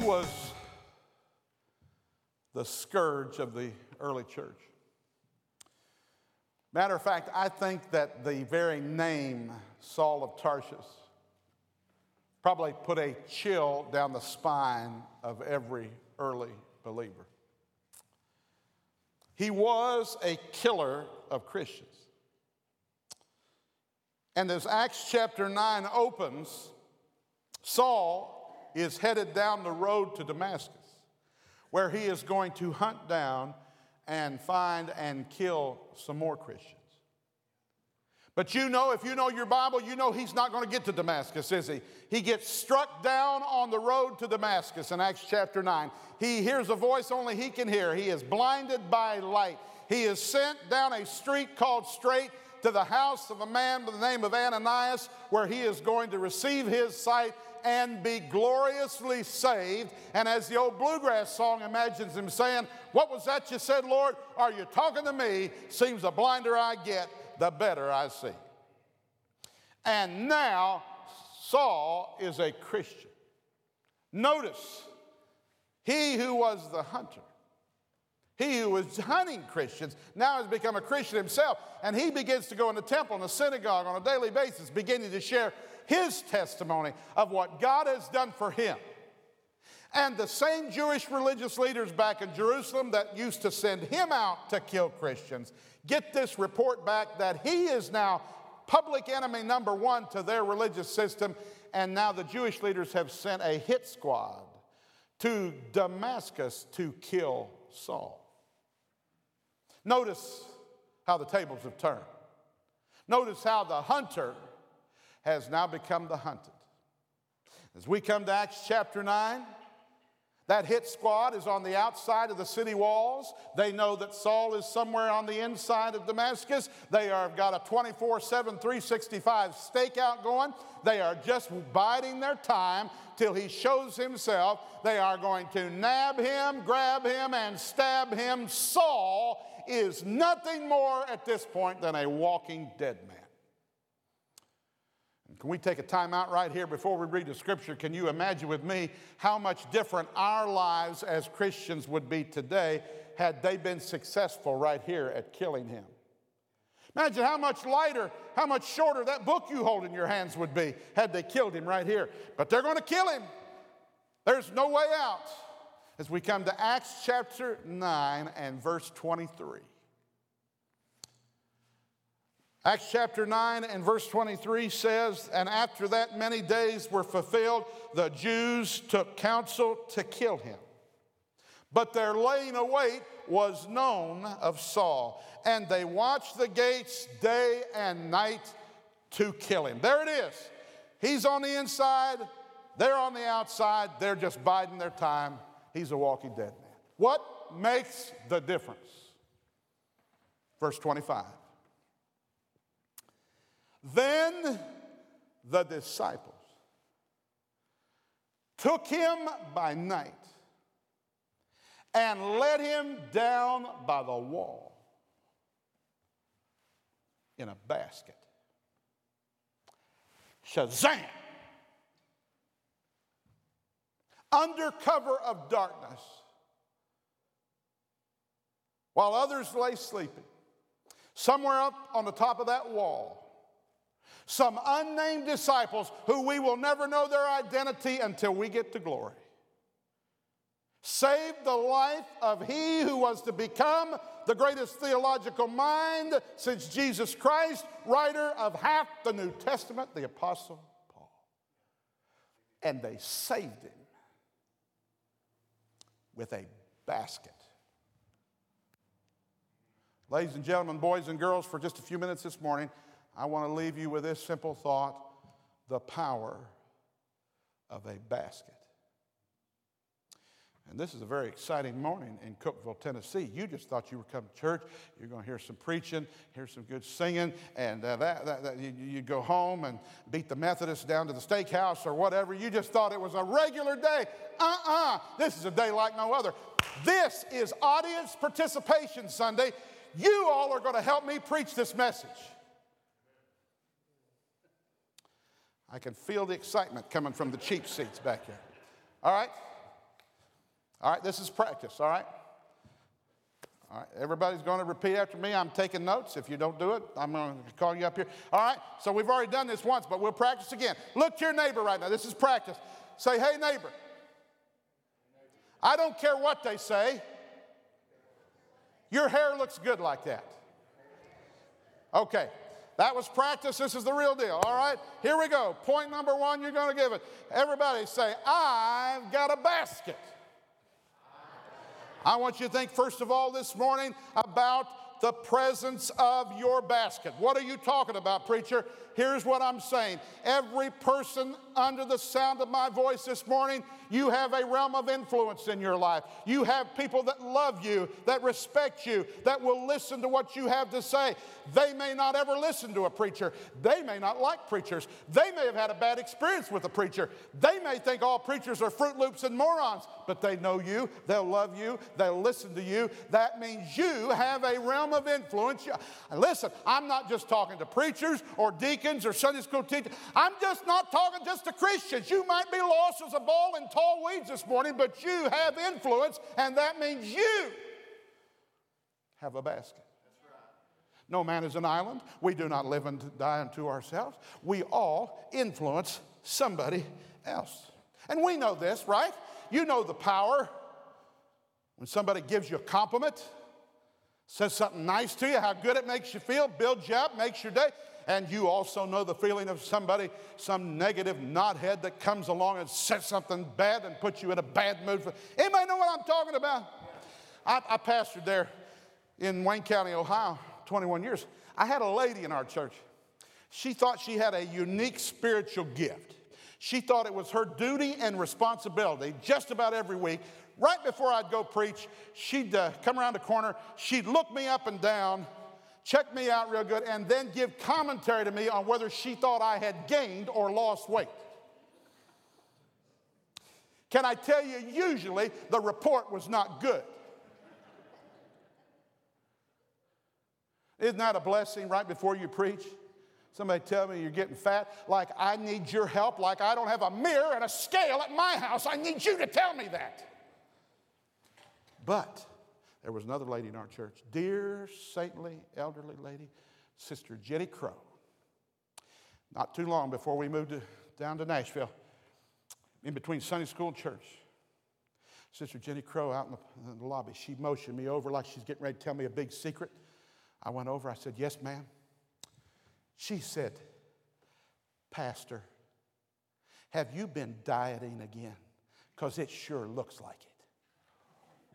He was the scourge of the early church. Matter of fact, I think that the very name Saul of Tarsus probably put a chill down the spine of every early believer. He was a killer of Christians. And as Acts chapter 9 opens, Saul is headed down the road to Damascus, where he is going to hunt down and find and kill some more Christians. But you know, if you know your Bible, you know he's not going to get to Damascus, is he? He gets struck down on the road to Damascus in Acts chapter 9. He hears a voice only he can hear. He is blinded by light. He is sent down a street called Straight to the house of a man by the name of Ananias, where he is going to receive his sight and be gloriously saved. And as the old bluegrass song imagines him saying, What was that you said, Lord? Are you talking to me? Seems the blinder I get, the better I see. And now Saul is a Christian. Notice, he who was the hunter he who was hunting Christians now has become a Christian himself, and he begins to go in the temple and the synagogue on a daily basis, beginning to share his testimony of what God has done for him. And the same Jewish religious leaders back in Jerusalem that used to send him out to kill Christians get this report back that he is now public enemy number one to their religious system, and now the Jewish leaders have sent a hit squad to Damascus to kill Saul. Notice how the tables have turned. Notice how the hunter has now become the hunted. As we come to Acts chapter 9, that hit squad is on the outside of the city walls. They know that Saul is somewhere on the inside of Damascus. They have got a 24 7, 365 stakeout going. They are just biding their time till he shows himself. They are going to nab him, grab him, and stab him. Saul is nothing more at this point than a walking dead man. Can we take a time out right here before we read the scripture? Can you imagine with me how much different our lives as Christians would be today had they been successful right here at killing him? Imagine how much lighter, how much shorter that book you hold in your hands would be had they killed him right here. But they're going to kill him. There's no way out as we come to Acts chapter 9 and verse 23. Acts chapter 9 and verse 23 says, And after that many days were fulfilled, the Jews took counsel to kill him. But their laying await was known of Saul, and they watched the gates day and night to kill him. There it is. He's on the inside, they're on the outside, they're just biding their time he's a walking dead man. What makes the difference? Verse 25. Then the disciples took him by night and led him down by the wall in a basket. Shazam! under cover of darkness, while others lay sleeping, somewhere up on the top of that wall, some unnamed disciples who we will never know their identity until we get to glory. Saved the life of he who was to become the greatest theological mind since Jesus Christ, writer of half the New Testament, the Apostle Paul. And they saved him with a basket. Ladies and gentlemen, boys and girls, for just a few minutes this morning, I want to leave you with this simple thought the power of a basket. And this is a very exciting morning in Cookeville, Tennessee. You just thought you were coming to church. You're going to hear some preaching, hear some good singing, and uh, that, that, that you, go home and beat the Methodists down to the steakhouse or whatever. You just thought it was a regular day. Uh uh This is a day like no other. This is audience participation Sunday. You all are going to help me preach this message. I can feel the excitement coming from the cheap seats back here. All right? All right, this is practice, all right? All right, everybody's going to repeat after me. I'm taking notes. If you don't do it, I'm going to call you up here. All right, so we've already done this once, but we'll practice again. Look to your neighbor right now. This is practice. Say, hey, neighbor. I don't care what they say. Your hair looks good like that. Okay, that was practice. This is the real deal. All right, here we go. Point number one, you're going to give it. Everybody say, I've got a basket. I want you to think, first of all, this morning about the presence of your basket. What are you talking about, preacher? Here's what I'm saying. Every person under the sound of my voice this morning, you have a realm of influence in your life. You have people that love you, that respect you, that will listen to what you have to say. They may not ever listen to a preacher. They may not like preachers. They may have had a bad experience with a preacher. They may think all preachers are Fruit Loops and morons, but they know you, they'll love you, they'll listen to you. That means you have a realm of influence. Listen, I'm not just talking to preachers or deacons or Sunday school teachers. I'm just not talking just to Christians. You might be lost as a ball in tall weeds this morning, but you have influence, and that means you have a basket. No man is an island. We do not live and die unto ourselves. We all influence somebody else. And we know this, right? You know the power when somebody gives you a compliment, says something nice to you, how good it makes you feel, builds you up, makes your day. And you also know the feeling of somebody, some negative knothead that comes along and says something bad and puts you in a bad mood. For, anybody know what I'm talking about? I, I pastored there in Wayne County, Ohio, 21 years. I had a lady in our church. She thought she had a unique spiritual gift. She thought it was her duty and responsibility just about every week. Right before I'd go preach, she'd uh, come around the corner, she'd look me up and down, check me out real good, and then give commentary to me on whether she thought I had gained or lost weight. Can I tell you, usually the report was not good. Isn't that a blessing right before you preach? Somebody tell me you're getting fat, like I need your help, like I don't have a mirror and a scale at my house. I need you to tell me that. But there was another lady in our church, dear, saintly, elderly lady, Sister Jenny Crow. Not too long before we moved to, down to Nashville, in between Sunday school and church. Sister Jenny Crow out in the, in the lobby, she motioned me over like she's getting ready to tell me a big secret. I went over, I said, Yes, ma'am. She said, Pastor, have you been dieting again? Because it sure looks like it.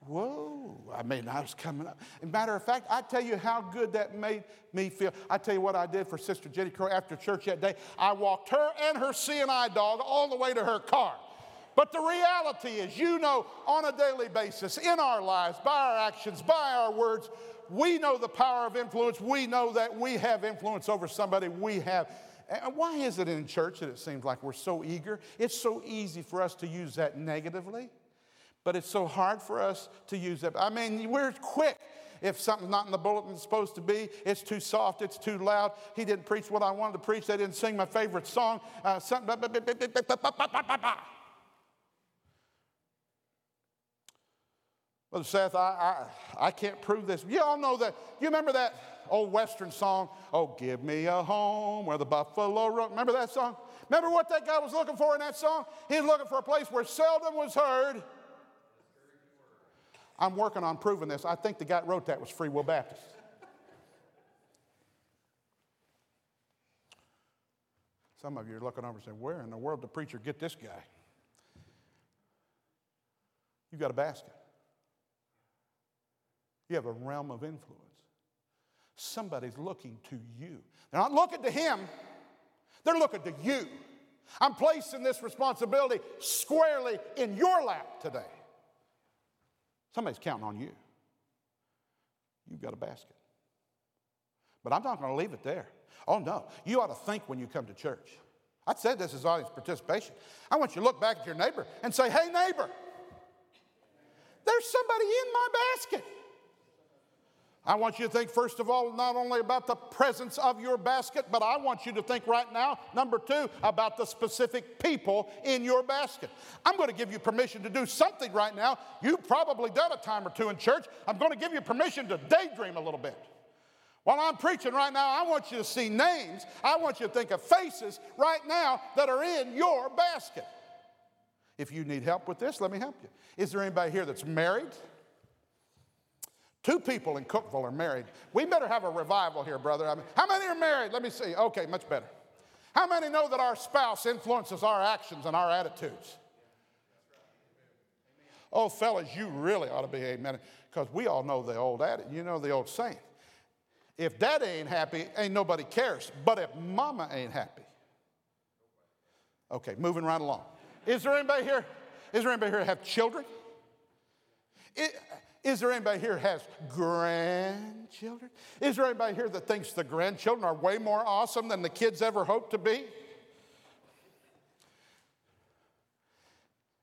Whoa, I mean, I was coming up. As matter of fact, I tell you how good that made me feel. I tell you what I did for Sister Jenny Crow after church that day. I walked her and her CNI dog all the way to her car. But the reality is, you know, on a daily basis, in our lives, by our actions, by our words, we know the power of influence. We know that we have influence over somebody. We have. And why is it in church that it seems like we're so eager? It's so easy for us to use that negatively. But it's so hard for us to use that. I mean, we're quick if something's not in the bulletin it's supposed to be. It's too soft, it's too loud. He didn't preach what I wanted to preach. They didn't sing my favorite song. Uh, something, Brother Seth, I, I, I can't prove this. You all know that. You remember that old Western song, Oh, give me a home where the buffalo run. Remember that song? Remember what that guy was looking for in that song? He was looking for a place where seldom was heard I'm working on proving this. I think the guy that wrote that was Free Will Baptist. Some of you are looking over and saying, Where in the world did the preacher get this guy? You've got a basket. You have a realm of influence. Somebody's looking to you. They're not looking to him, they're looking to you. I'm placing this responsibility squarely in your lap today. Somebody's counting on you. You've got a basket. But I'm not going to leave it there. Oh, no. You ought to think when you come to church. I said this is audience participation. I want you to look back at your neighbor and say, hey, neighbor, there's somebody in my basket. I want you to think, first of all, not only about the presence of your basket, but I want you to think right now, number two, about the specific people in your basket. I'm going to give you permission to do something right now. You've probably done a time or two in church. I'm going to give you permission to daydream a little bit. While I'm preaching right now, I want you to see names. I want you to think of faces right now that are in your basket. If you need help with this, let me help you. Is there anybody here that's married? Two people in Cookeville are married. We better have a revival here, brother. I mean, how many are married? Let me see. Okay, much better. How many know that our spouse influences our actions and our attitudes? Oh, fellas, you really ought to be amen. Because we all know the old adage, you know the old saying. If daddy ain't happy, ain't nobody cares. But if mama ain't happy. Okay, moving right along. Is there anybody here? Is there anybody here that have children? It, is there anybody here has grandchildren? Is there anybody here that thinks the grandchildren are way more awesome than the kids ever hoped to be?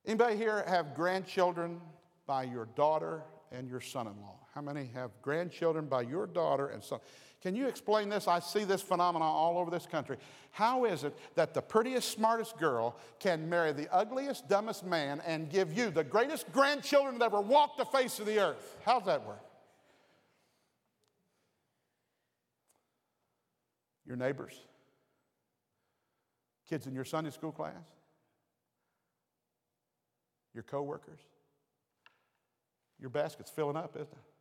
Anybody here have grandchildren by your daughter and your son-in-law? How many have grandchildren by your daughter and son? Can you explain this? I see this phenomenon all over this country. How is it that the prettiest, smartest girl can marry the ugliest, dumbest man and give you the greatest grandchildren that ever walked the face of the earth? How's that work? Your neighbors, kids in your Sunday school class, your coworkers. Your basket's filling up, isn't it?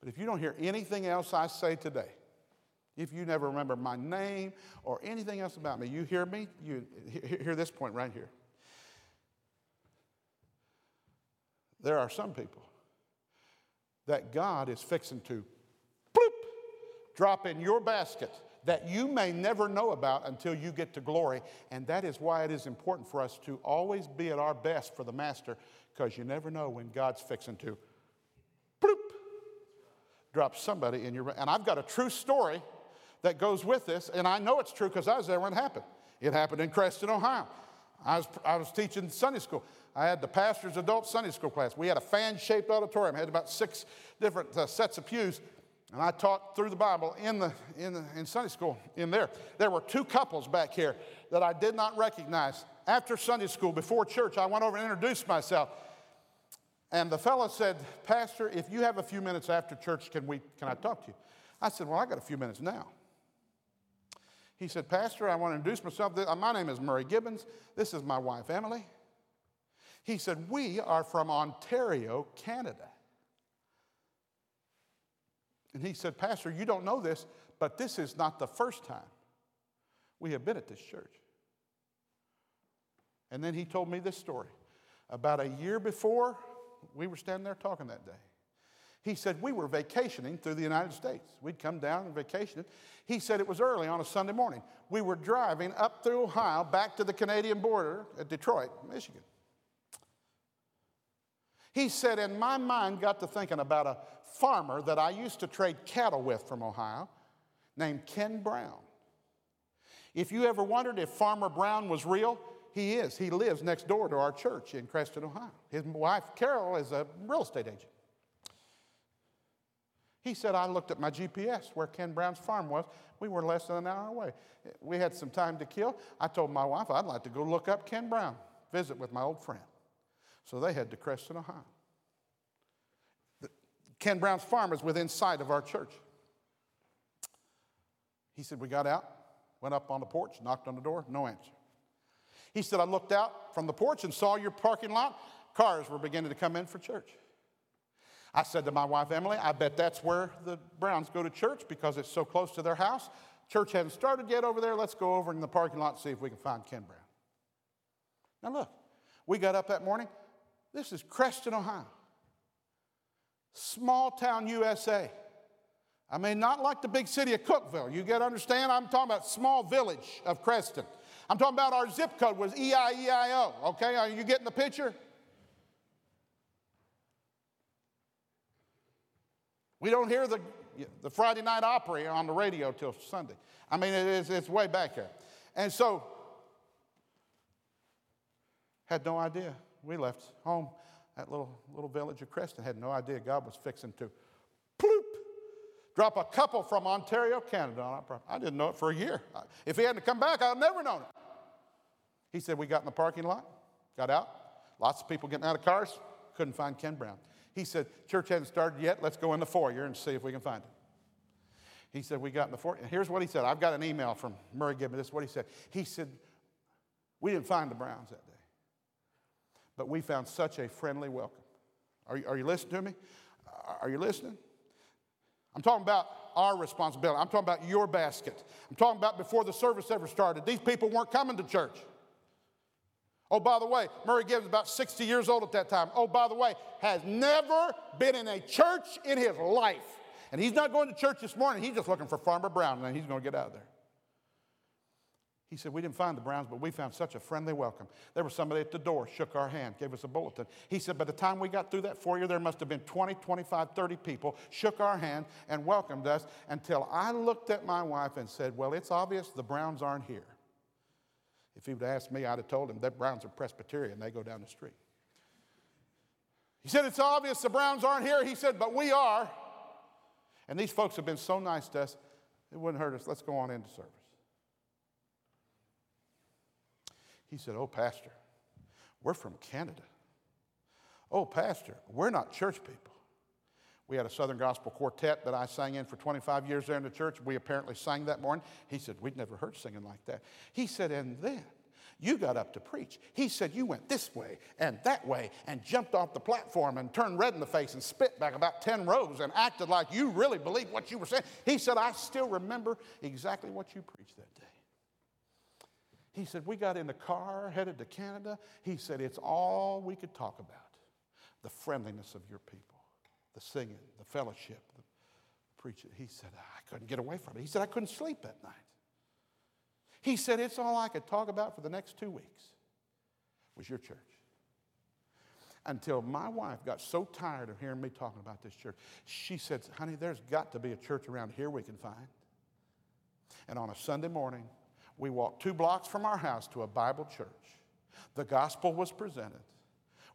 But if you don't hear anything else I say today, if you never remember my name or anything else about me, you hear me? You hear this point right here. There are some people that God is fixing to bloop, drop in your basket that you may never know about until you get to glory. And that is why it is important for us to always be at our best for the Master, because you never know when God's fixing to drop somebody in your. And I've got a true story that goes with this, and I know it's true because I was there when it happened. It happened in Creston, Ohio. I was, I was teaching Sunday school. I had the pastor's adult Sunday school class. We had a fan shaped auditorium, had about six different uh, sets of pews. And I taught through the Bible in, the, in, the, in Sunday school in there. There were two couples back here that I did not recognize. After Sunday school, before church, I went over and introduced myself. And the fellow said, Pastor, if you have a few minutes after church, can, we, can I talk to you? I said, Well, I got a few minutes now. He said, Pastor, I want to introduce myself. Uh, my name is Murray Gibbons. This is my wife, Emily. He said, We are from Ontario, Canada. And he said, Pastor, you don't know this, but this is not the first time we have been at this church. And then he told me this story. About a year before we were standing there talking that day. He said, We were vacationing through the United States. We'd come down and vacationed. He said it was early on a Sunday morning. We were driving up through Ohio back to the Canadian border at Detroit, Michigan. He said, and my mind got to thinking about a farmer that I used to trade cattle with from Ohio named Ken Brown. If you ever wondered if Farmer Brown was real, he is. He lives next door to our church in Creston, Ohio. His wife, Carol, is a real estate agent. He said, I looked at my GPS where Ken Brown's farm was. We were less than an hour away. We had some time to kill. I told my wife I'd like to go look up Ken Brown, visit with my old friend. So they head to Creston, Ohio. Ken Brown's farm is within sight of our church. He said, We got out, went up on the porch, knocked on the door, no answer. He said, I looked out from the porch and saw your parking lot. Cars were beginning to come in for church. I said to my wife, Emily, I bet that's where the Browns go to church because it's so close to their house. Church hasn't started yet over there. Let's go over in the parking lot and see if we can find Ken Brown. Now, look, we got up that morning. This is Creston, Ohio. Small town USA. I mean, not like the big city of Cookeville. You get to understand? I'm talking about small village of Creston. I'm talking about our zip code was EIEIO. Okay, are you getting the picture? We don't hear the, the Friday night opera on the radio till Sunday. I mean, it is, it's way back there. And so, had no idea. We left home, that little, little village of Creston, had no idea God was fixing to ploop, Drop a couple from Ontario, Canada on our property. I didn't know it for a year. If he hadn't come back, I'd never known it. He said, We got in the parking lot, got out, lots of people getting out of cars, couldn't find Ken Brown. He said, Church hasn't started yet, let's go in the foyer and see if we can find him. He said, We got in the foyer. And Here's what he said. I've got an email from Murray Gibb. This is what he said. He said, We didn't find the Browns that day, but we found such a friendly welcome. Are you, are you listening to me? Are you listening? I'm talking about our responsibility. I'm talking about your basket. I'm talking about before the service ever started. These people weren't coming to church. Oh, by the way, Murray Gibbs, about 60 years old at that time. Oh, by the way, has never been in a church in his life. And he's not going to church this morning. He's just looking for Farmer Brown, and he's going to get out of there. He said, We didn't find the Browns, but we found such a friendly welcome. There was somebody at the door, shook our hand, gave us a bulletin. He said, By the time we got through that foyer, there must have been 20, 25, 30 people, shook our hand, and welcomed us until I looked at my wife and said, Well, it's obvious the Browns aren't here. If he would have asked me, I'd have told him that Browns are Presbyterian, they go down the street. He said, It's obvious the Browns aren't here. He said, But we are. And these folks have been so nice to us, it wouldn't hurt us. Let's go on into service. He said, Oh, Pastor, we're from Canada. Oh, Pastor, we're not church people. We had a Southern Gospel quartet that I sang in for 25 years there in the church. We apparently sang that morning. He said, We'd never heard singing like that. He said, And then you got up to preach. He said, You went this way and that way and jumped off the platform and turned red in the face and spit back about 10 rows and acted like you really believed what you were saying. He said, I still remember exactly what you preached that day. He said, We got in the car headed to Canada. He said, It's all we could talk about the friendliness of your people, the singing, the fellowship, the preaching. He said, I couldn't get away from it. He said, I couldn't sleep that night. He said, It's all I could talk about for the next two weeks was your church. Until my wife got so tired of hearing me talking about this church, she said, Honey, there's got to be a church around here we can find. And on a Sunday morning, we walked two blocks from our house to a Bible church. The gospel was presented.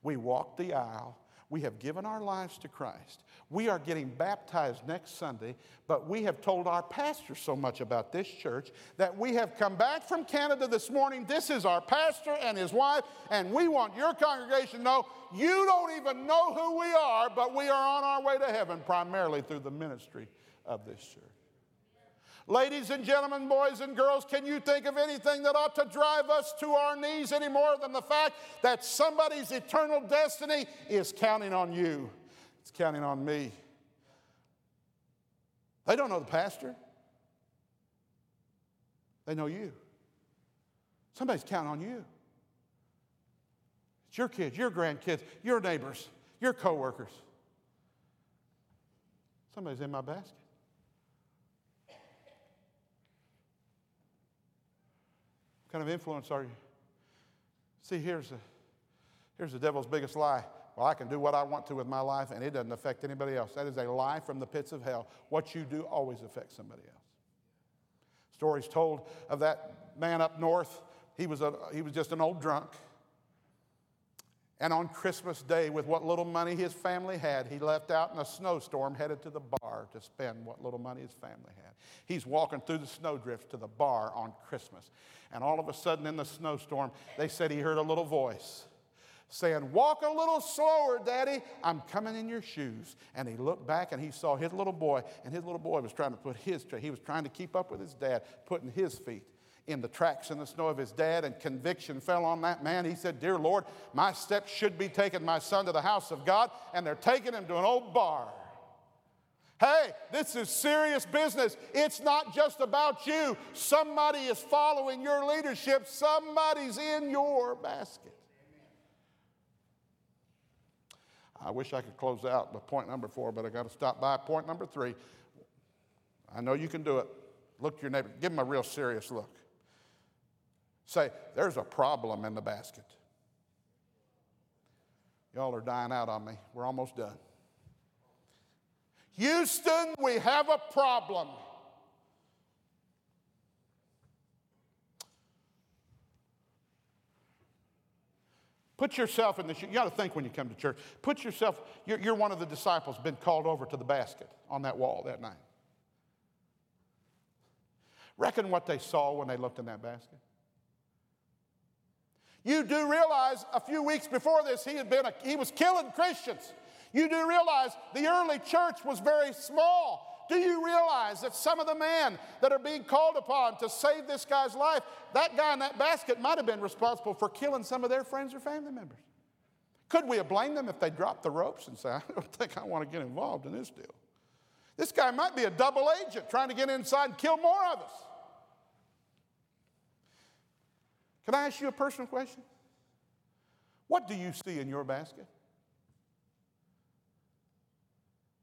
We walked the aisle. We have given our lives to Christ. We are getting baptized next Sunday, but we have told our pastor so much about this church that we have come back from Canada this morning. This is our pastor and his wife, and we want your congregation to know you don't even know who we are, but we are on our way to heaven primarily through the ministry of this church. Ladies and gentlemen, boys and girls, can you think of anything that ought to drive us to our knees any more than the fact that somebody's eternal destiny is counting on you? It's counting on me. They don't know the pastor, they know you. Somebody's counting on you. It's your kids, your grandkids, your neighbors, your coworkers. Somebody's in my basket. Kind of influence are you? See, here's the, here's the devil's biggest lie. Well, I can do what I want to with my life and it doesn't affect anybody else. That is a lie from the pits of hell. What you do always affects somebody else. Stories told of that man up north. He was, a, he was just an old drunk. And on Christmas Day, with what little money his family had, he left out in a snowstorm, headed to the bar to spend what little money his family had. He's walking through the snowdrifts to the bar on Christmas. And all of a sudden, in the snowstorm, they said he heard a little voice saying, Walk a little slower, Daddy. I'm coming in your shoes. And he looked back and he saw his little boy, and his little boy was trying to put his, he was trying to keep up with his dad, putting his feet in the tracks in the snow of his dad, and conviction fell on that man. He said, Dear Lord, my steps should be taking my son to the house of God, and they're taking him to an old bar. Hey, this is serious business. It's not just about you. Somebody is following your leadership, somebody's in your basket. I wish I could close out with point number four, but I got to stop by point number three. I know you can do it. Look to your neighbor, give him a real serious look. Say, there's a problem in the basket. Y'all are dying out on me. We're almost done. Houston, we have a problem. Put yourself in the shoe. You got to think when you come to church. Put yourself, you're, you're one of the disciples, been called over to the basket on that wall that night. Reckon what they saw when they looked in that basket. You do realize a few weeks before this, he had been a, he was killing Christians. You do realize the early church was very small. Do you realize that some of the men that are being called upon to save this guy's life, that guy in that basket might have been responsible for killing some of their friends or family members? Could we have blamed them if they dropped the ropes and said, I don't think I want to get involved in this deal? This guy might be a double agent trying to get inside and kill more of us. Can I ask you a personal question? What do you see in your basket?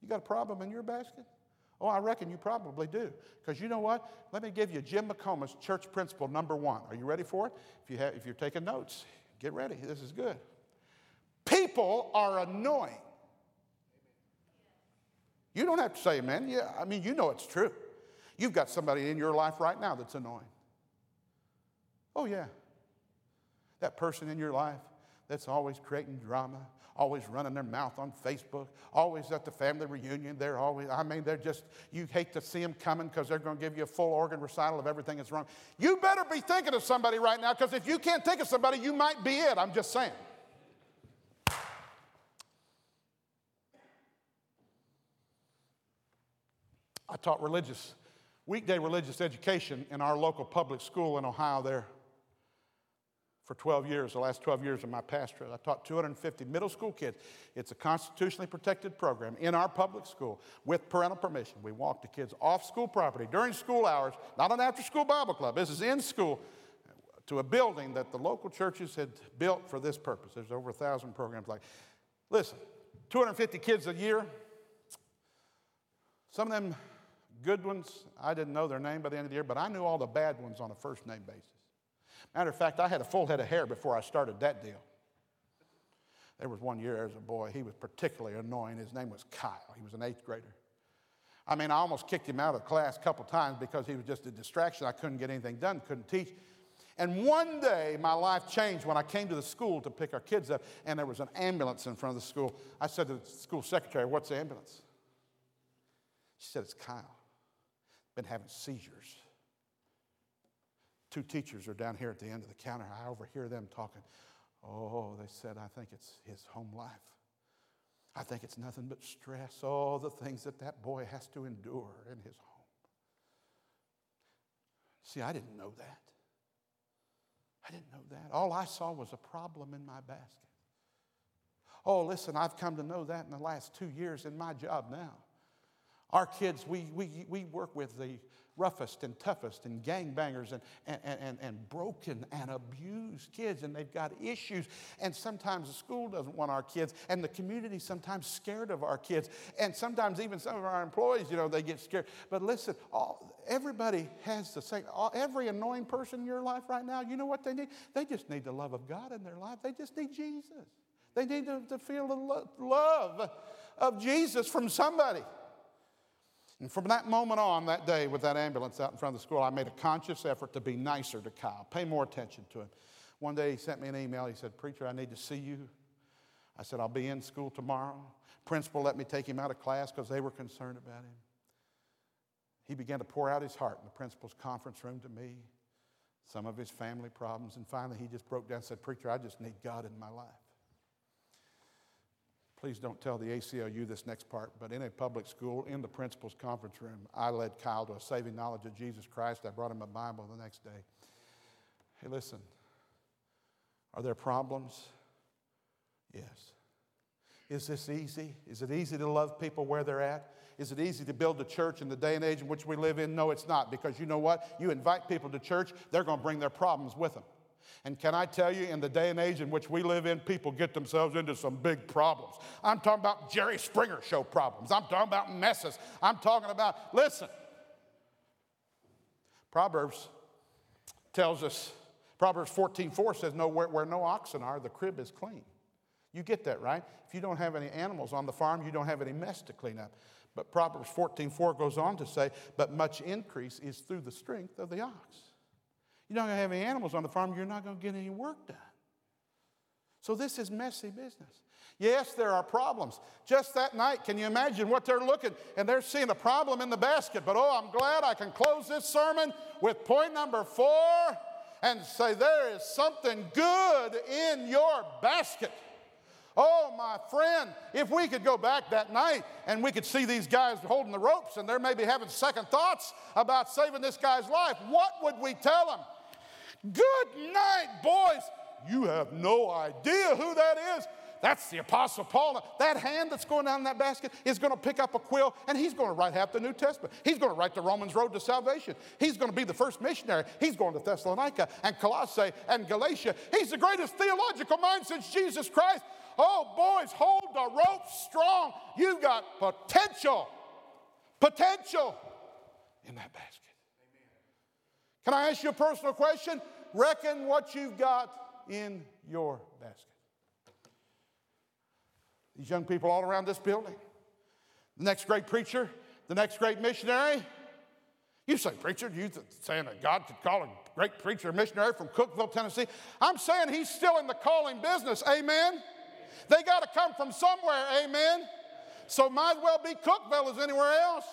You got a problem in your basket? Oh, I reckon you probably do. Because you know what? Let me give you Jim McComas church principle number one. Are you ready for it? If, you have, if you're taking notes, get ready. This is good. People are annoying. You don't have to say amen. Yeah, I mean, you know it's true. You've got somebody in your life right now that's annoying. Oh, yeah that person in your life that's always creating drama, always running their mouth on Facebook, always at the family reunion. They're always, I mean, they're just, you hate to see them coming because they're going to give you a full organ recital of everything that's wrong. You better be thinking of somebody right now because if you can't think of somebody, you might be it. I'm just saying. I taught religious, weekday religious education in our local public school in Ohio there for 12 years, the last 12 years of my pastorate. I taught 250 middle school kids. It's a constitutionally protected program in our public school with parental permission. We walk the kids off school property during school hours, not an after school Bible club. This is in school to a building that the local churches had built for this purpose. There's over a thousand programs like. Listen, 250 kids a year. Some of them good ones, I didn't know their name by the end of the year, but I knew all the bad ones on a first name basis. Matter of fact, I had a full head of hair before I started that deal. There was one year as a boy, he was particularly annoying. His name was Kyle. He was an eighth grader. I mean, I almost kicked him out of class a couple times because he was just a distraction. I couldn't get anything done, couldn't teach. And one day, my life changed when I came to the school to pick our kids up, and there was an ambulance in front of the school. I said to the school secretary, What's the ambulance? She said, It's Kyle. Been having seizures. Two teachers are down here at the end of the counter. I overhear them talking. Oh, they said, I think it's his home life. I think it's nothing but stress, all the things that that boy has to endure in his home. See, I didn't know that. I didn't know that. All I saw was a problem in my basket. Oh, listen, I've come to know that in the last two years in my job now. Our kids, we, we, we work with the roughest and toughest and gangbangers and, and, and, and broken and abused kids, and they've got issues. And sometimes the school doesn't want our kids, and the community sometimes scared of our kids. And sometimes even some of our employees, you know, they get scared. But listen, all, everybody has the same, all, every annoying person in your life right now, you know what they need? They just need the love of God in their life. They just need Jesus. They need to, to feel the lo- love of Jesus from somebody. And from that moment on, that day with that ambulance out in front of the school, I made a conscious effort to be nicer to Kyle, pay more attention to him. One day he sent me an email. He said, Preacher, I need to see you. I said, I'll be in school tomorrow. Principal let me take him out of class because they were concerned about him. He began to pour out his heart in the principal's conference room to me, some of his family problems, and finally he just broke down and said, Preacher, I just need God in my life. Please don't tell the ACLU this next part, but in a public school, in the principal's conference room, I led Kyle to a saving knowledge of Jesus Christ. I brought him a Bible the next day. Hey, listen, are there problems? Yes. Is this easy? Is it easy to love people where they're at? Is it easy to build a church in the day and age in which we live in? No, it's not, because you know what? You invite people to church, they're going to bring their problems with them. And can I tell you, in the day and age in which we live in, people get themselves into some big problems. I'm talking about Jerry Springer show problems. I'm talking about messes. I'm talking about, listen, Proverbs tells us, Proverbs 14 4 says, no, where, where no oxen are, the crib is clean. You get that, right? If you don't have any animals on the farm, you don't have any mess to clean up. But Proverbs 14 4 goes on to say, but much increase is through the strength of the ox. You're not going to have any animals on the farm, you're not going to get any work done. So this is messy business. Yes, there are problems. Just that night, can you imagine what they're looking? And they're seeing a problem in the basket. But oh, I'm glad I can close this sermon with point number four and say, There is something good in your basket. Oh, my friend, if we could go back that night and we could see these guys holding the ropes and they're maybe having second thoughts about saving this guy's life, what would we tell them? Good night, boys. You have no idea who that is. That's the Apostle Paul. That hand that's going down in that basket is going to pick up a quill and he's going to write half the New Testament. He's going to write the Romans Road to Salvation. He's going to be the first missionary. He's going to Thessalonica and Colossae and Galatia. He's the greatest theological mind since Jesus Christ. Oh, boys, hold the rope strong. You've got potential. Potential in that basket. Can I ask you a personal question? Reckon what you've got in your basket. These young people all around this building. The next great preacher, the next great missionary. You say, preacher, you saying that God could call a great preacher a missionary from Cookeville, Tennessee? I'm saying he's still in the calling business. Amen. They got to come from somewhere. Amen. So might as well be Cookeville as anywhere else.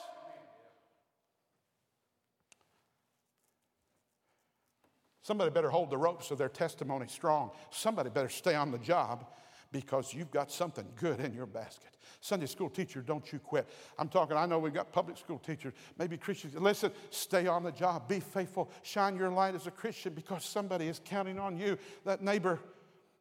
Somebody better hold the ropes of their testimony strong. Somebody better stay on the job because you've got something good in your basket. Sunday school teacher, don't you quit. I'm talking, I know we've got public school teachers, maybe Christians. Listen, stay on the job, be faithful, shine your light as a Christian because somebody is counting on you. That neighbor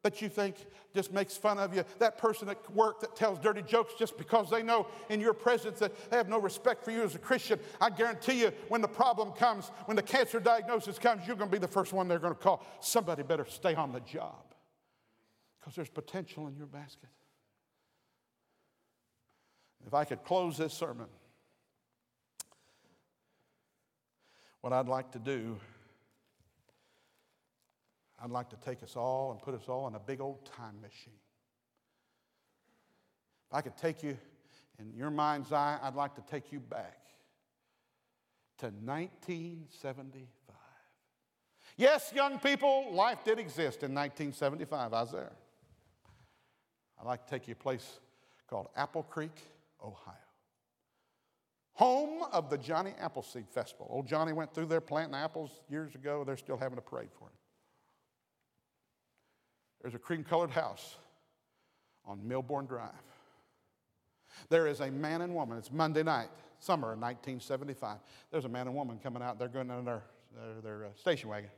that you think just makes fun of you, that person at work that tells dirty jokes just because they know in your presence that they have no respect for you as a Christian, I guarantee you when the problem comes, when the cancer diagnosis comes, you're going to be the first one they're going to call. Somebody better stay on the job because there's potential in your basket. If I could close this sermon, what I'd like to do I'd like to take us all and put us all in a big old time machine. If I could take you in your mind's eye, I'd like to take you back to 1975. Yes, young people, life did exist in 1975. I was there. I'd like to take you to a place called Apple Creek, Ohio. Home of the Johnny Appleseed Festival. Old Johnny went through there planting apples years ago. They're still having a parade for him. There's a cream colored house on Milbourne Drive. There is a man and woman, it's Monday night, summer of 1975. There's a man and woman coming out, they're going in their, their, their uh, station wagon.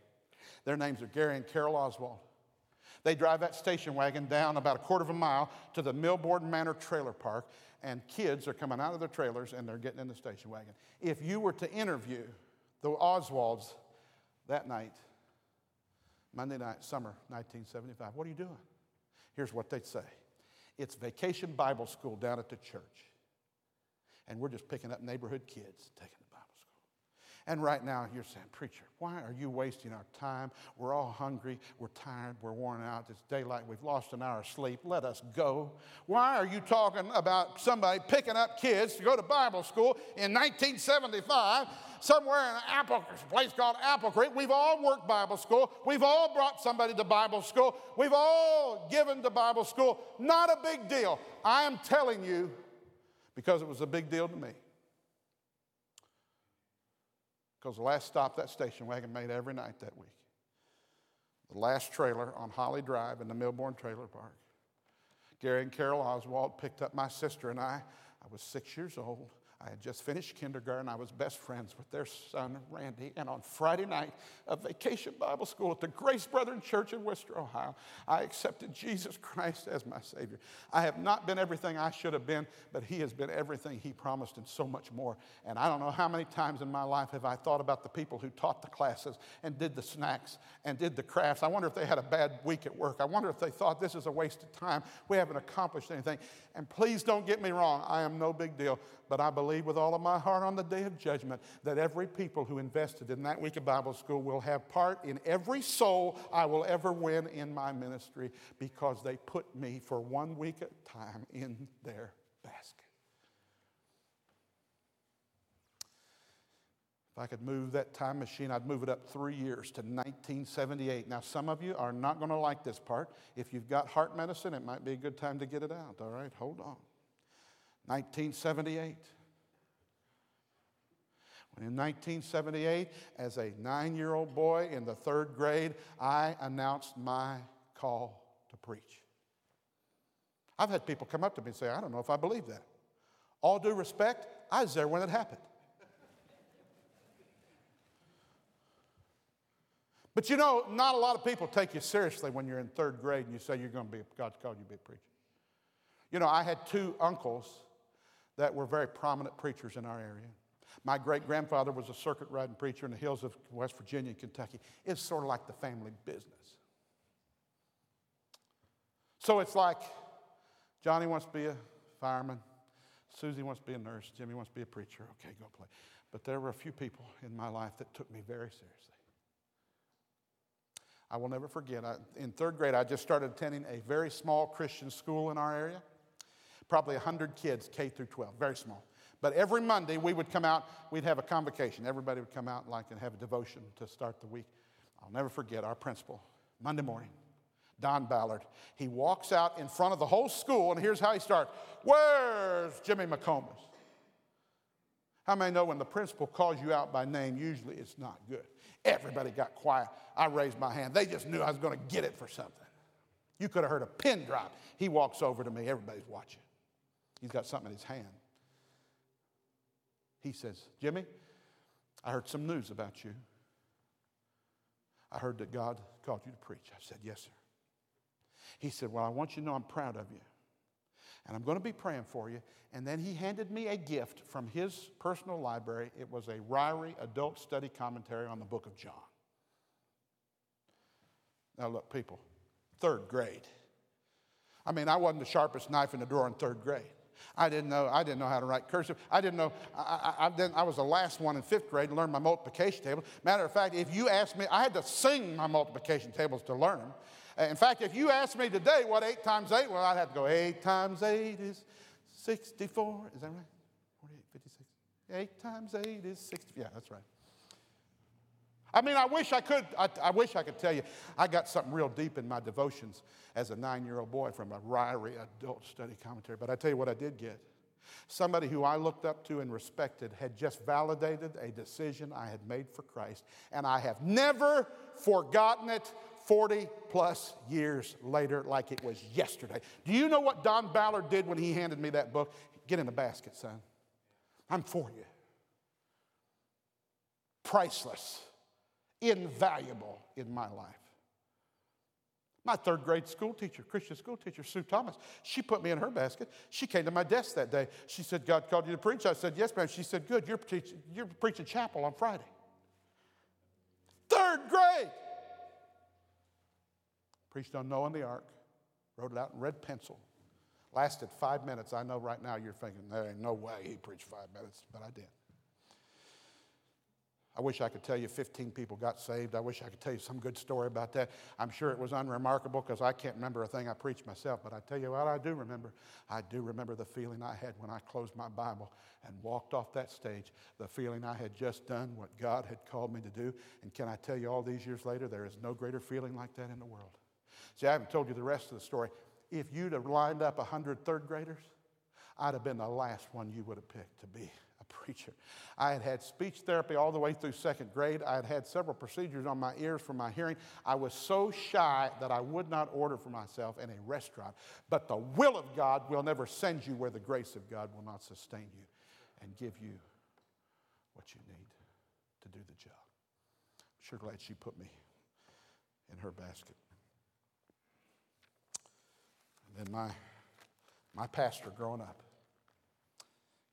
Their names are Gary and Carol Oswald. They drive that station wagon down about a quarter of a mile to the Milbourne Manor Trailer Park, and kids are coming out of their trailers and they're getting in the station wagon. If you were to interview the Oswalds that night, Monday night, summer 1975. What are you doing? Here's what they'd say it's vacation Bible school down at the church. And we're just picking up neighborhood kids, taking and right now, you're saying, Preacher, why are you wasting our time? We're all hungry. We're tired. We're worn out. It's daylight. We've lost an hour of sleep. Let us go. Why are you talking about somebody picking up kids to go to Bible school in 1975 somewhere in an apple, place called Apple Creek? We've all worked Bible school. We've all brought somebody to Bible school. We've all given to Bible school. Not a big deal. I am telling you because it was a big deal to me. Because the last stop that station wagon made every night that week. The last trailer on Holly Drive in the Milbourne Trailer Park. Gary and Carol Oswald picked up my sister and I. I was six years old. I had just finished kindergarten. I was best friends with their son, Randy. And on Friday night of vacation Bible school at the Grace Brethren Church in Wooster, Ohio, I accepted Jesus Christ as my Savior. I have not been everything I should have been, but He has been everything He promised and so much more. And I don't know how many times in my life have I thought about the people who taught the classes and did the snacks and did the crafts. I wonder if they had a bad week at work. I wonder if they thought this is a waste of time. We haven't accomplished anything. And please don't get me wrong, I am no big deal, but I believe with all of my heart on the day of judgment that every people who invested in that week of Bible school will have part in every soul I will ever win in my ministry because they put me for one week at a time in their basket. If I could move that time machine, I'd move it up three years to 1978. Now, some of you are not going to like this part. If you've got heart medicine, it might be a good time to get it out. All right, hold on. 1978. When in 1978, as a nine year old boy in the third grade, I announced my call to preach. I've had people come up to me and say, I don't know if I believe that. All due respect, I was there when it happened. But you know, not a lot of people take you seriously when you're in third grade and you say you're going to be, God's called you to be a preacher. You know, I had two uncles that were very prominent preachers in our area. My great grandfather was a circuit riding preacher in the hills of West Virginia and Kentucky. It's sort of like the family business. So it's like Johnny wants to be a fireman, Susie wants to be a nurse, Jimmy wants to be a preacher. Okay, go play. But there were a few people in my life that took me very seriously. I will never forget. I, in third grade, I just started attending a very small Christian school in our area. Probably 100 kids, K through 12, very small. But every Monday, we would come out, we'd have a convocation. Everybody would come out like and have a devotion to start the week. I'll never forget our principal, Monday morning, Don Ballard. He walks out in front of the whole school, and here's how he starts Where's Jimmy McComas? How many know when the principal calls you out by name, usually it's not good? Everybody got quiet. I raised my hand. They just knew I was going to get it for something. You could have heard a pin drop. He walks over to me. Everybody's watching. He's got something in his hand. He says, Jimmy, I heard some news about you. I heard that God called you to preach. I said, Yes, sir. He said, Well, I want you to know I'm proud of you. And I'm going to be praying for you. And then he handed me a gift from his personal library. It was a Ryrie adult study commentary on the book of John. Now, look, people, third grade. I mean, I wasn't the sharpest knife in the drawer in third grade. I didn't know, I didn't know how to write cursive. I didn't know, I, I, I, didn't, I was the last one in fifth grade to learn my multiplication table. Matter of fact, if you asked me, I had to sing my multiplication tables to learn them. In fact, if you asked me today what 8 times 8, well, I'd have to go 8 times 8 is 64. Is that right? 48, 56. 8 times 8 is 60. Yeah, that's right. I mean, I wish I could, I, I, wish I could tell you, I got something real deep in my devotions as a nine year old boy from a Ryrie adult study commentary. But I tell you what I did get. Somebody who I looked up to and respected had just validated a decision I had made for Christ, and I have never forgotten it 40 plus years later like it was yesterday. Do you know what Don Ballard did when he handed me that book? Get in the basket, son. I'm for you. Priceless invaluable in my life. My third grade school teacher, Christian school teacher, Sue Thomas, she put me in her basket. She came to my desk that day. She said, God called you to preach. I said, Yes, ma'am. She said, Good, you're, preaching, you're preaching chapel on Friday. Third grade. Preached on Noah and the ark, wrote it out in red pencil. Lasted five minutes. I know right now you're thinking, There ain't no way he preached five minutes, but I did. I wish I could tell you 15 people got saved. I wish I could tell you some good story about that. I'm sure it was unremarkable because I can't remember a thing I preached myself. But I tell you what, I do remember. I do remember the feeling I had when I closed my Bible and walked off that stage. The feeling I had just done what God had called me to do. And can I tell you, all these years later, there is no greater feeling like that in the world. See, I haven't told you the rest of the story. If you'd have lined up 100 third graders, I'd have been the last one you would have picked to be preacher. I had had speech therapy all the way through second grade. I had had several procedures on my ears for my hearing. I was so shy that I would not order for myself in a restaurant. But the will of God will never send you where the grace of God will not sustain you and give you what you need to do the job. I'm sure glad she put me in her basket. And then my, my pastor growing up,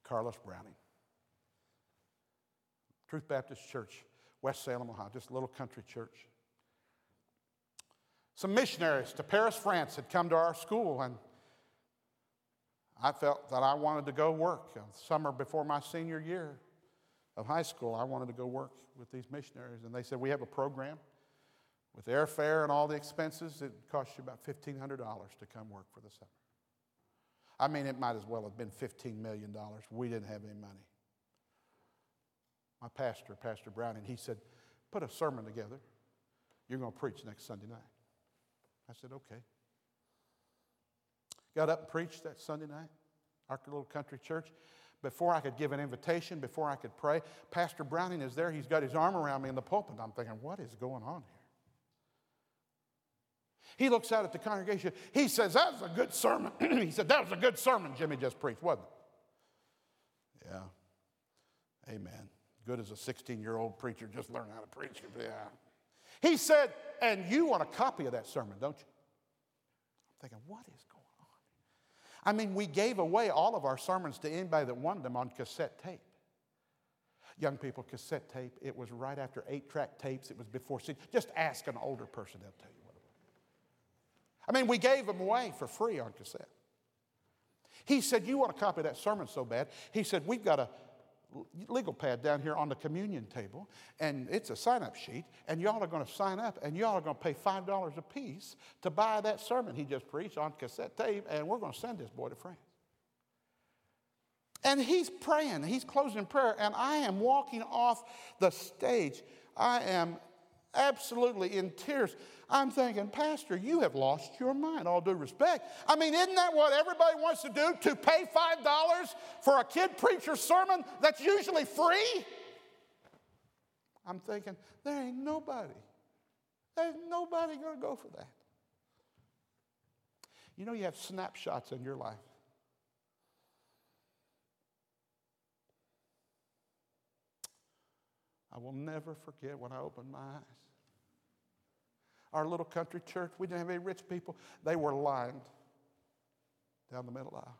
Carlos Browning. Truth Baptist Church, West Salem, Ohio, just a little country church. Some missionaries to Paris, France had come to our school, and I felt that I wanted to go work. The Summer before my senior year of high school, I wanted to go work with these missionaries. And they said, We have a program with airfare and all the expenses. It costs you about $1,500 to come work for the summer. I mean, it might as well have been $15 million. We didn't have any money. My pastor, Pastor Browning, he said, Put a sermon together. You're going to preach next Sunday night. I said, Okay. Got up and preached that Sunday night, our little country church. Before I could give an invitation, before I could pray, Pastor Browning is there. He's got his arm around me in the pulpit. I'm thinking, what is going on here? He looks out at the congregation. He says, That was a good sermon. he said, That was a good sermon Jimmy just preached, wasn't it? Yeah. Amen. Good as a 16 year old preacher just learned how to preach. Yeah. He said, And you want a copy of that sermon, don't you? I'm thinking, What is going on? I mean, we gave away all of our sermons to anybody that wanted them on cassette tape. Young people, cassette tape, it was right after eight track tapes, it was before. Just ask an older person, they'll tell you. What. it was. I mean, we gave them away for free on cassette. He said, You want a copy of that sermon so bad? He said, We've got a legal pad down here on the communion table, and it's a sign up sheet, and y'all are going to sign up, and y'all are going to pay $5 a piece to buy that sermon he just preached on cassette tape, and we're going to send this boy to France. And he's praying, he's closing prayer, and I am walking off the stage. I am absolutely in tears. I'm thinking, Pastor, you have lost your mind, all due respect. I mean, isn't that what everybody wants to do? To pay $5 for a kid preacher's sermon that's usually free? I'm thinking, there ain't nobody. There's nobody going to go for that. You know, you have snapshots in your life. I will never forget when I opened my eyes our little country church, we didn't have any rich people. They were lined down the middle aisle.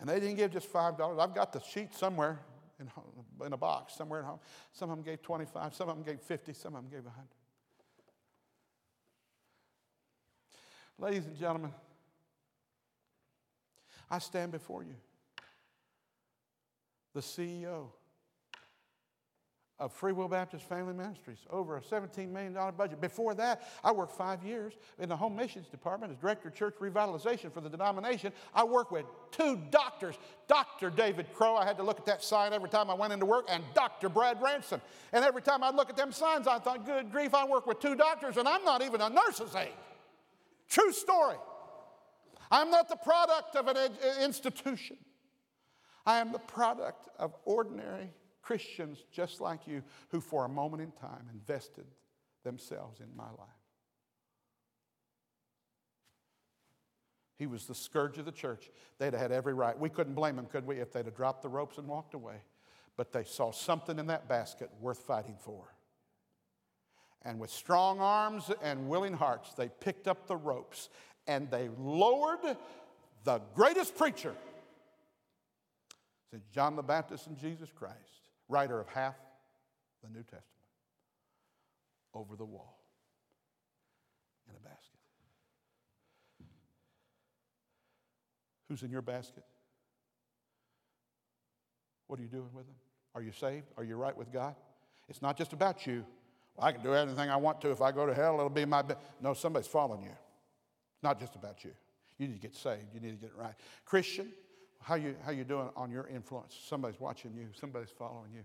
And they didn't give just $5. I've got the sheet somewhere in, in a box, somewhere at home. Some of them gave 25, some of them gave 50, some of them gave 100. Ladies and gentlemen, I stand before you, the CEO of Free Will Baptist Family Ministries, over a $17 million budget. Before that, I worked five years in the Home Missions Department as Director of Church Revitalization for the denomination. I worked with two doctors, Dr. David Crow, I had to look at that sign every time I went into work, and Dr. Brad Ransom. And every time I'd look at them signs, I thought, good grief, I work with two doctors, and I'm not even a nurse's aide. True story. I'm not the product of an institution. I am the product of ordinary Christians just like you who, for a moment in time, invested themselves in my life. He was the scourge of the church. They'd have had every right. We couldn't blame them, could we, if they'd have dropped the ropes and walked away. But they saw something in that basket worth fighting for. And with strong arms and willing hearts, they picked up the ropes and they lowered the greatest preacher since John the Baptist and Jesus Christ writer of half the New Testament, over the wall in a basket. Who's in your basket? What are you doing with them? Are you saved? Are you right with God? It's not just about you. Well, I can do anything I want to. If I go to hell, it'll be my. Be-. No, somebody's following you. It's not just about you. You need to get saved. You need to get it right. Christian, how you, how you doing on your influence? Somebody's watching you. Somebody's following you.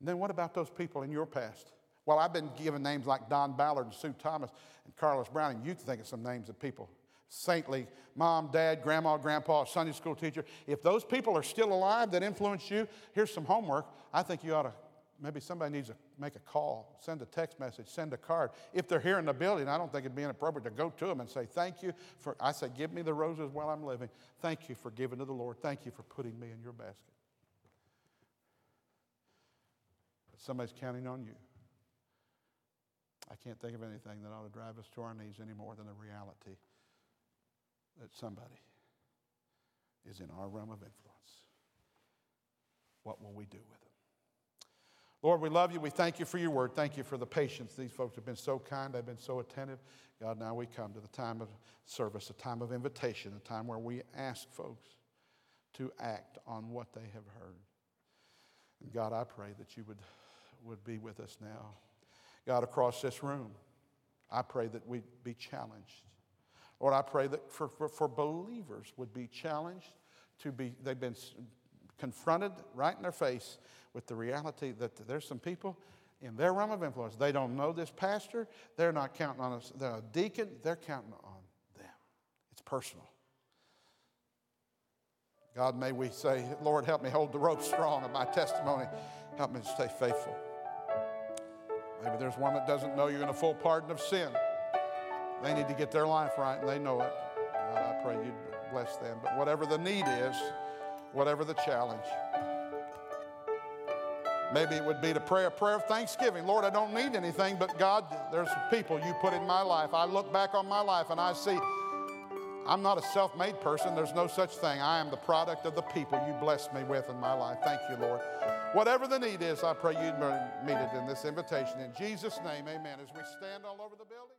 And then what about those people in your past? Well, I've been given names like Don Ballard and Sue Thomas and Carlos Brown, and You can think of some names of people. Saintly, mom, dad, grandma, grandpa, Sunday school teacher. If those people are still alive that influenced you, here's some homework. I think you ought to Maybe somebody needs to make a call, send a text message, send a card. If they're here in the building, I don't think it'd be inappropriate to go to them and say, Thank you for, I say, give me the roses while I'm living. Thank you for giving to the Lord. Thank you for putting me in your basket. But somebody's counting on you. I can't think of anything that ought to drive us to our knees any more than the reality that somebody is in our realm of influence. What will we do with it? Lord, we love you. We thank you for your word. Thank you for the patience. These folks have been so kind, they've been so attentive. God, now we come to the time of service, a time of invitation, a time where we ask folks to act on what they have heard. And God, I pray that you would, would be with us now. God, across this room, I pray that we'd be challenged. Lord, I pray that for, for, for believers would be challenged to be, they've been confronted right in their face with the reality that there's some people in their realm of influence. They don't know this pastor. They're not counting on us. They're a deacon. They're counting on them. It's personal. God, may we say, Lord, help me hold the rope strong of my testimony. Help me to stay faithful. Maybe there's one that doesn't know you're in a full pardon of sin. They need to get their life right and they know it. God, I pray you'd bless them. But whatever the need is, whatever the challenge, maybe it would be to pray a prayer of thanksgiving. Lord, I don't need anything, but God, there's people you put in my life. I look back on my life and I see I'm not a self made person. There's no such thing. I am the product of the people you blessed me with in my life. Thank you, Lord. Whatever the need is, I pray you'd meet it in this invitation. In Jesus' name, amen. As we stand all over the building.